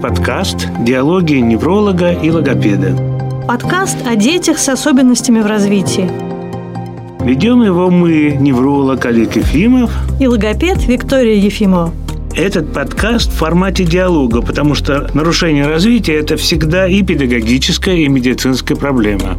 подкаст «Диалоги невролога и логопеда». Подкаст о детях с особенностями в развитии. Ведем его мы, невролог Олег Ефимов и логопед Виктория Ефимова. Этот подкаст в формате диалога, потому что нарушение развития – это всегда и педагогическая, и медицинская проблема.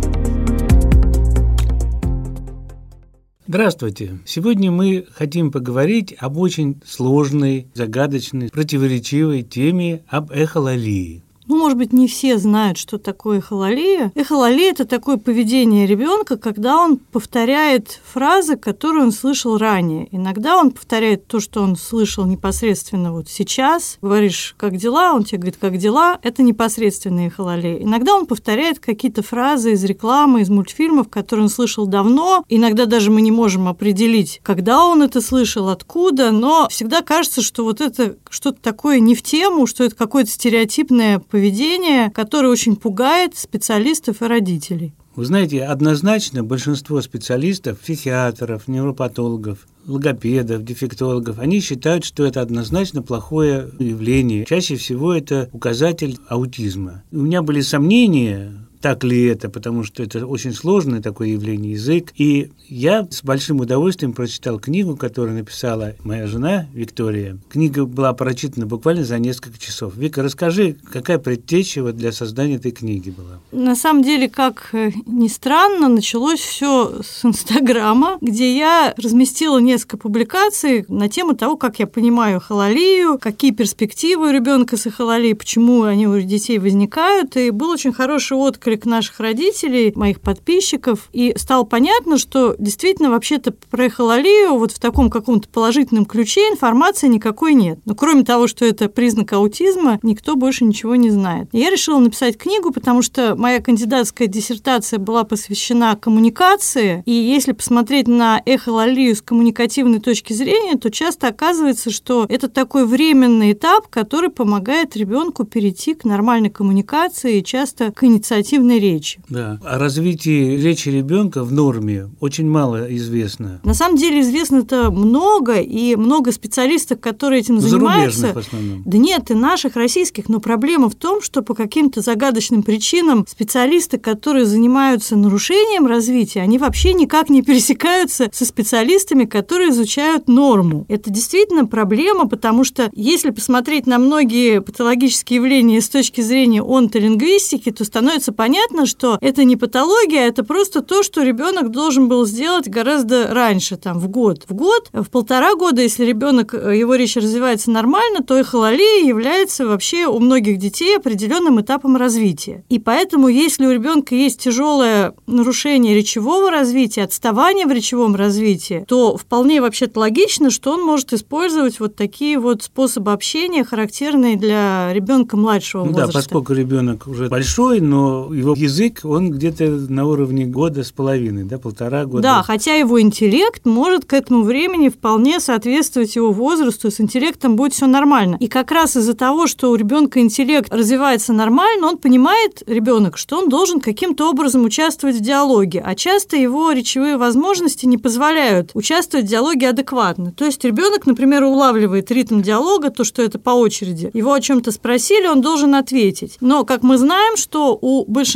Здравствуйте! Сегодня мы хотим поговорить об очень сложной, загадочной, противоречивой теме об эхололии. Ну, может быть, не все знают, что такое эхололия. Эхололия – это такое поведение ребенка, когда он повторяет фразы, которые он слышал ранее. Иногда он повторяет то, что он слышал непосредственно вот сейчас. Говоришь, как дела? Он тебе говорит, как дела? Это непосредственная эхололия. Иногда он повторяет какие-то фразы из рекламы, из мультфильмов, которые он слышал давно. Иногда даже мы не можем определить, когда он это слышал, откуда, но всегда кажется, что вот это что-то такое не в тему, что это какое-то стереотипное поведение поведение, которое очень пугает специалистов и родителей. Вы знаете, однозначно большинство специалистов, психиатров, невропатологов, логопедов, дефектологов, они считают, что это однозначно плохое явление. Чаще всего это указатель аутизма. У меня были сомнения так ли это, потому что это очень сложное такое явление язык. И я с большим удовольствием прочитал книгу, которую написала моя жена Виктория. Книга была прочитана буквально за несколько часов. Вика, расскажи, какая предтеча вот для создания этой книги была? На самом деле, как э, ни странно, началось все с Инстаграма, где я разместила несколько публикаций на тему того, как я понимаю хололию, какие перспективы у ребенка с эхололией, почему они у детей возникают. И был очень хороший отклик отклик наших родителей, моих подписчиков, и стало понятно, что действительно вообще-то про эхололию вот в таком каком-то положительном ключе информации никакой нет. Но кроме того, что это признак аутизма, никто больше ничего не знает. Я решила написать книгу, потому что моя кандидатская диссертация была посвящена коммуникации, и если посмотреть на эхололию с коммуникативной точки зрения, то часто оказывается, что это такой временный этап, который помогает ребенку перейти к нормальной коммуникации и часто к инициативе активной речи. Да. О развитии речи ребенка в норме очень мало известно. На самом деле известно это много, и много специалистов, которые этим занимаются. в основном. Да нет, и наших, российских, но проблема в том, что по каким-то загадочным причинам специалисты, которые занимаются нарушением развития, они вообще никак не пересекаются со специалистами, которые изучают норму. Это действительно проблема, потому что если посмотреть на многие патологические явления с точки зрения онтолингвистики, то становится понятно, понятно, что это не патология, это просто то, что ребенок должен был сделать гораздо раньше, там, в год. В год, в полтора года, если ребенок, э, его речь развивается нормально, то эхололия является вообще у многих детей определенным этапом развития. И поэтому, если у ребенка есть тяжелое нарушение речевого развития, отставание в речевом развитии, то вполне вообще-то логично, что он может использовать вот такие вот способы общения, характерные для ребенка младшего ну, возраста. Да, поскольку ребенок уже большой, но его язык, он где-то на уровне года с половиной, да, полтора года. Да, хотя его интеллект может к этому времени вполне соответствовать его возрасту, с интеллектом будет все нормально. И как раз из-за того, что у ребенка интеллект развивается нормально, он понимает, ребенок, что он должен каким-то образом участвовать в диалоге, а часто его речевые возможности не позволяют участвовать в диалоге адекватно. То есть ребенок, например, улавливает ритм диалога, то, что это по очереди. Его о чем-то спросили, он должен ответить. Но, как мы знаем, что у большинства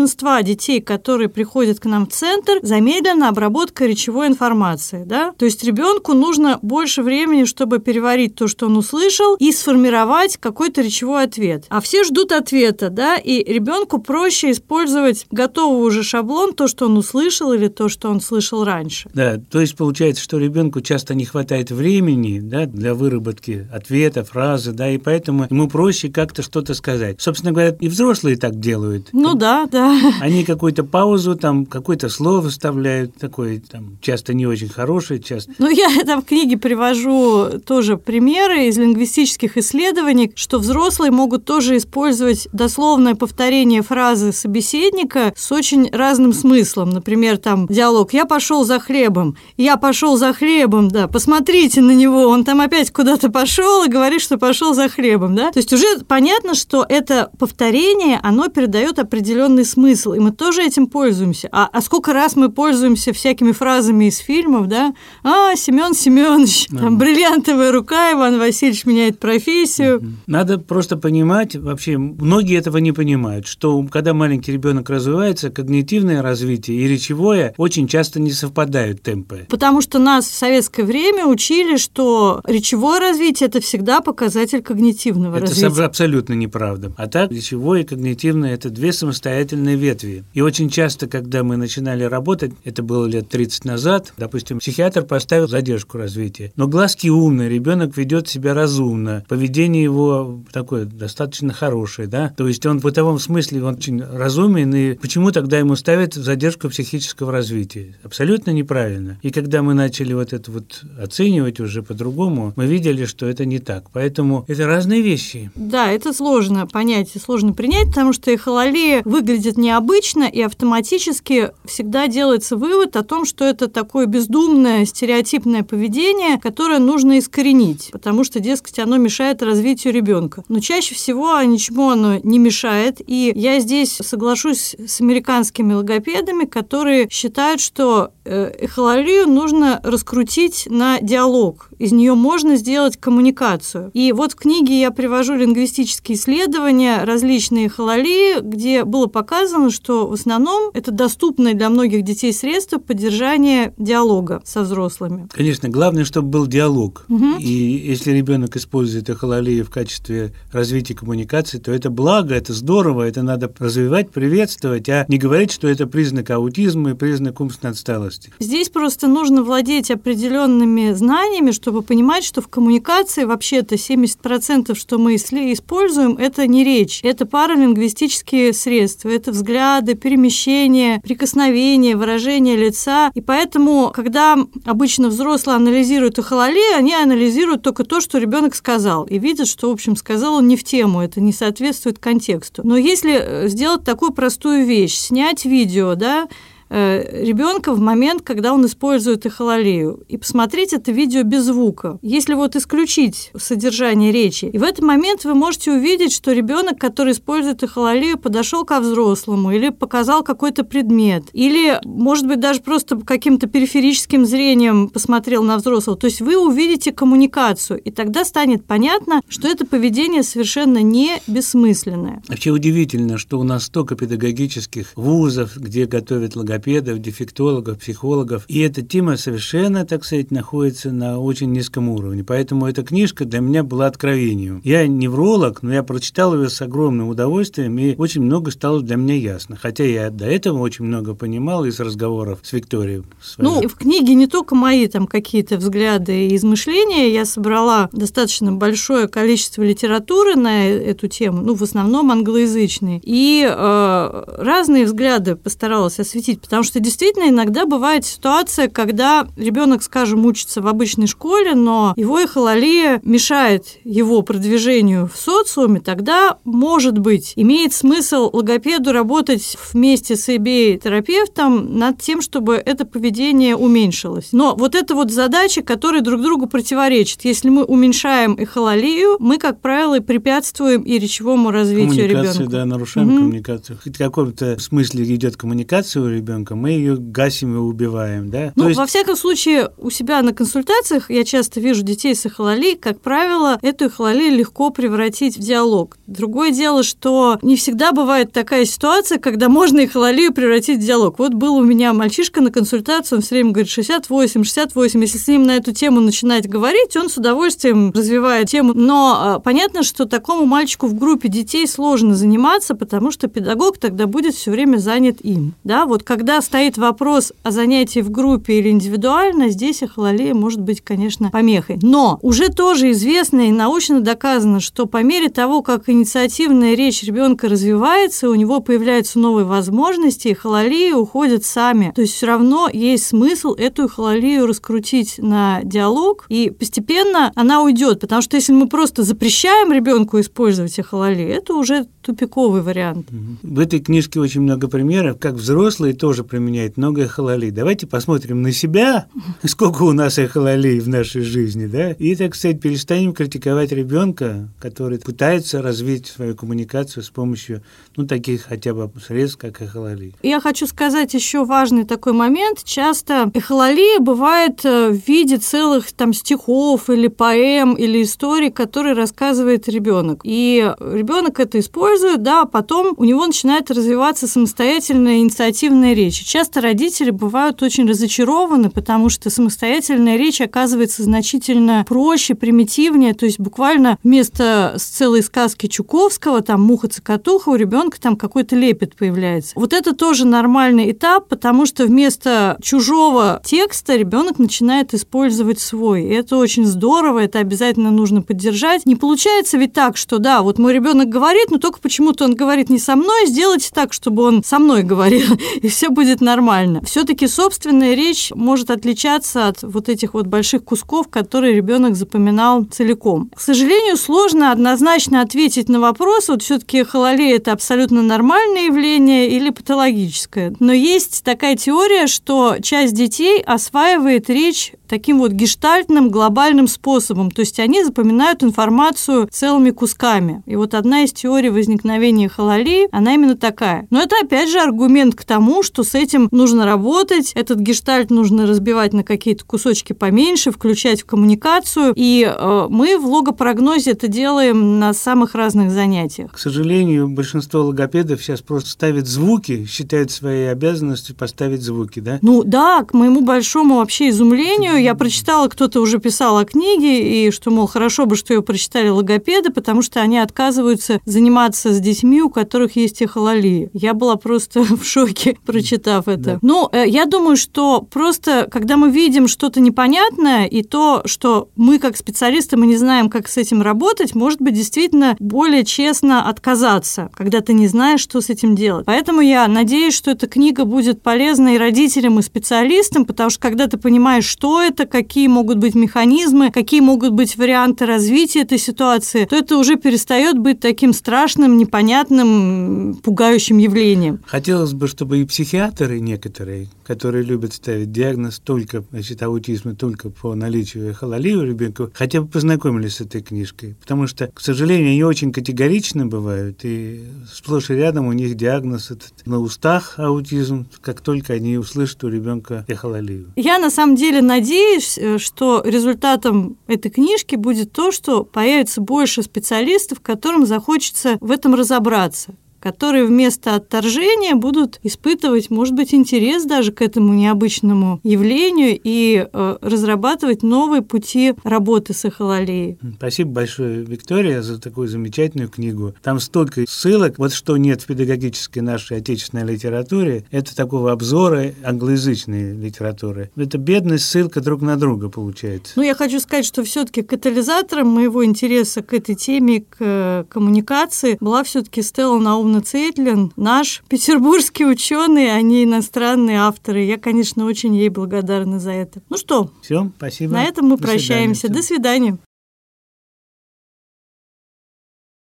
детей, которые приходят к нам в центр, замедлена обработка речевой информации. Да? То есть ребенку нужно больше времени, чтобы переварить то, что он услышал, и сформировать какой-то речевой ответ. А все ждут ответа, да, и ребенку проще использовать готовый уже шаблон, то, что он услышал или то, что он слышал раньше. Да, то есть получается, что ребенку часто не хватает времени да, для выработки ответа, фразы, да, и поэтому ему проще как-то что-то сказать. Собственно говоря, и взрослые так делают. Ну да, да. Они какую-то паузу, там, какое-то слово вставляют, такое, там, часто не очень хорошее, часто... Ну, я там в книге привожу тоже примеры из лингвистических исследований, что взрослые могут тоже использовать дословное повторение фразы собеседника с очень разным смыслом. Например, там, диалог «я пошел за хлебом», «я пошел за хлебом», да, посмотрите на него, он там опять куда-то пошел и говорит, что пошел за хлебом, да. То есть уже понятно, что это повторение, оно передает определенный определенный смысл, и мы тоже этим пользуемся. А, а сколько раз мы пользуемся всякими фразами из фильмов, да? А, Семен Семенович, там, бриллиантовая рука, Иван Васильевич меняет профессию. Надо просто понимать, вообще, многие этого не понимают, что когда маленький ребенок развивается, когнитивное развитие и речевое очень часто не совпадают темпы. Потому что нас в советское время учили, что речевое развитие – это всегда показатель когнитивного это развития. Это абсолютно неправда. А так, речевое и когнитивное – это две самостоятельные ветви. И очень часто, когда мы начинали работать, это было лет 30 назад, допустим, психиатр поставил задержку развития. Но глазки умные, ребенок ведет себя разумно, поведение его такое достаточно хорошее, да, то есть он в бытовом смысле он очень разумен, и почему тогда ему ставят задержку психического развития? Абсолютно неправильно. И когда мы начали вот это вот оценивать уже по-другому, мы видели, что это не так. Поэтому это разные вещи. Да, это сложно понять и сложно принять, потому что эхололия выглядит необычно, и автоматически всегда делается вывод о том, что это такое бездумное, стереотипное поведение, которое нужно искоренить, потому что, дескать, оно мешает развитию ребенка. Но чаще всего ничему оно не мешает, и я здесь соглашусь с американскими логопедами, которые считают, что э, эхололию нужно раскрутить на диалог. Из нее можно сделать коммуникацию. И вот в книге я привожу лингвистические исследования различные эхололии, где было показано, что в основном это доступное для многих детей средство поддержания диалога со взрослыми. Конечно, главное, чтобы был диалог. Угу. И если ребенок использует эхололию в качестве развития коммуникации, то это благо, это здорово, это надо развивать, приветствовать, а не говорить, что это признак аутизма и признак умственной отсталости. Здесь просто нужно владеть определенными знаниями, чтобы понимать, что в коммуникации вообще-то 70%, что мы используем, это не речь, это паралингвистические средства, это взгляды, перемещения, прикосновения, выражение лица. И поэтому, когда обычно взрослые анализируют эхололию, они анализируют только то, что ребенок сказал, и видят, что, в общем, сказал он не в тему, это не соответствует контексту. Но если э, сделать такую простую вещь, снять видео, да, ребенка в момент, когда он использует эхололию, и посмотреть это видео без звука. Если вот исключить содержание речи, и в этот момент вы можете увидеть, что ребенок, который использует эхололию, подошел ко взрослому или показал какой-то предмет, или, может быть, даже просто каким-то периферическим зрением посмотрел на взрослого. То есть вы увидите коммуникацию, и тогда станет понятно, что это поведение совершенно не бессмысленное. Вообще удивительно, что у нас столько педагогических вузов, где готовят логопедов, логопедов, дефектологов, психологов. И эта тема совершенно, так сказать, находится на очень низком уровне. Поэтому эта книжка для меня была откровением. Я невролог, но я прочитал ее с огромным удовольствием, и очень много стало для меня ясно. Хотя я до этого очень много понимал из разговоров с Викторией. Своей. Ну, в книге не только мои там какие-то взгляды и измышления, я собрала достаточно большое количество литературы на эту тему, ну, в основном англоязычной, и э, разные взгляды постаралась осветить, Потому что действительно иногда бывает ситуация, когда ребенок, скажем, учится в обычной школе, но его эхололия мешает его продвижению в социуме, тогда, может быть, имеет смысл логопеду работать вместе с EBA-терапевтом над тем, чтобы это поведение уменьшилось. Но вот это вот задача, которые друг другу противоречат. Если мы уменьшаем эхололию, мы, как правило, препятствуем и речевому развитию ребенка. да, нарушаем угу. коммуникацию. Хоть в каком-то смысле идет коммуникация у ребенка, ребенка, мы ее гасим и убиваем, да? Ну, есть... во всяком случае, у себя на консультациях я часто вижу детей с эхололией, как правило, эту эхололию легко превратить в диалог. Другое дело, что не всегда бывает такая ситуация, когда можно эхололию превратить в диалог. Вот был у меня мальчишка на консультацию, он все время говорит 68, 68. Если с ним на эту тему начинать говорить, он с удовольствием развивает тему. Но а, понятно, что такому мальчику в группе детей сложно заниматься, потому что педагог тогда будет все время занят им. Да, вот когда когда стоит вопрос о занятии в группе или индивидуально, здесь эхололия может быть, конечно, помехой. Но уже тоже известно и научно доказано, что по мере того, как инициативная речь ребенка развивается, у него появляются новые возможности, эхололии уходят сами. То есть все равно есть смысл эту эхололию раскрутить на диалог, и постепенно она уйдет, потому что если мы просто запрещаем ребенку использовать эхололию, это уже тупиковый вариант. В этой книжке очень много примеров, как взрослые тоже применяют много эхололей. Давайте посмотрим на себя, сколько у нас эхололей в нашей жизни, да, и, так сказать, перестанем критиковать ребенка, который пытается развить свою коммуникацию с помощью, ну, таких хотя бы средств, как эхололей. Я хочу сказать еще важный такой момент. Часто эхололия бывает э, в виде целых там стихов или поэм или историй, которые рассказывает ребенок. И ребенок это использует, да, а потом у него начинает развиваться самостоятельная инициативная речь. Часто родители бывают очень разочарованы, потому что самостоятельная речь оказывается значительно проще, примитивнее, то есть буквально вместо целой сказки Чуковского, там муха-цокотуха, у ребенка там какой-то лепет появляется. Вот это тоже нормальный этап, потому что вместо чужого текста ребенок начинает использовать свой. И это очень здорово, это обязательно нужно поддержать. Не получается ведь так, что да, вот мой ребенок говорит, но только почему-то он говорит не со мной, сделайте так, чтобы он со мной говорил, и все будет нормально. Все-таки собственная речь может отличаться от вот этих вот больших кусков, которые ребенок запоминал целиком. К сожалению, сложно однозначно ответить на вопрос, вот все-таки хололея это абсолютно нормальное явление или патологическое. Но есть такая теория, что часть детей осваивает речь таким вот гештальтным глобальным способом. То есть они запоминают информацию целыми кусками. И вот одна из теорий возникновения хололии, она именно такая. Но это опять же аргумент к тому, что с этим нужно работать, этот гештальт нужно разбивать на какие-то кусочки поменьше, включать в коммуникацию. И э, мы в логопрогнозе это делаем на самых разных занятиях. К сожалению, большинство логопедов сейчас просто ставят звуки, считают своей обязанностью поставить звуки, да? Ну да, к моему большому вообще изумлению, я прочитала, кто-то уже писал о книге, и что, мол, хорошо бы, что ее прочитали логопеды, потому что они отказываются заниматься с детьми, у которых есть эхололия. Я была просто в шоке, прочитав это. Да. Ну, э, я думаю, что просто, когда мы видим что-то непонятное, и то, что мы, как специалисты, мы не знаем, как с этим работать, может быть, действительно более честно отказаться, когда ты не знаешь, что с этим делать. Поэтому я надеюсь, что эта книга будет полезна и родителям, и специалистам, потому что когда ты понимаешь, что это, какие могут быть механизмы, какие могут быть варианты развития этой ситуации, то это уже перестает быть таким страшным, непонятным, пугающим явлением. Хотелось бы, чтобы и психиатры некоторые, которые любят ставить диагноз только, значит, аутизма только по наличию эхололии у ребенка, хотя бы познакомились с этой книжкой. Потому что, к сожалению, они очень категоричны бывают, и сплошь и рядом у них диагноз этот на устах аутизм, как только они услышат у ребенка эхололию. Я на самом деле надеюсь, надеюсь, э, что результатом этой книжки будет то, что появится больше специалистов, которым захочется в этом разобраться которые вместо отторжения будут испытывать, может быть, интерес даже к этому необычному явлению и э, разрабатывать новые пути работы с эхололией. Спасибо большое, Виктория, за такую замечательную книгу. Там столько ссылок. Вот что нет в педагогической нашей отечественной литературе, это такого обзора англоязычной литературы. Это бедная ссылка друг на друга получается. Ну, я хочу сказать, что все-таки катализатором моего интереса к этой теме, к э, коммуникации, была все-таки Стелла Наумна Павловна Цейтлин, наш петербургский ученый, а не иностранные авторы. Я, конечно, очень ей благодарна за это. Ну что? Все, спасибо. На этом мы До прощаемся. Свидания. До свидания.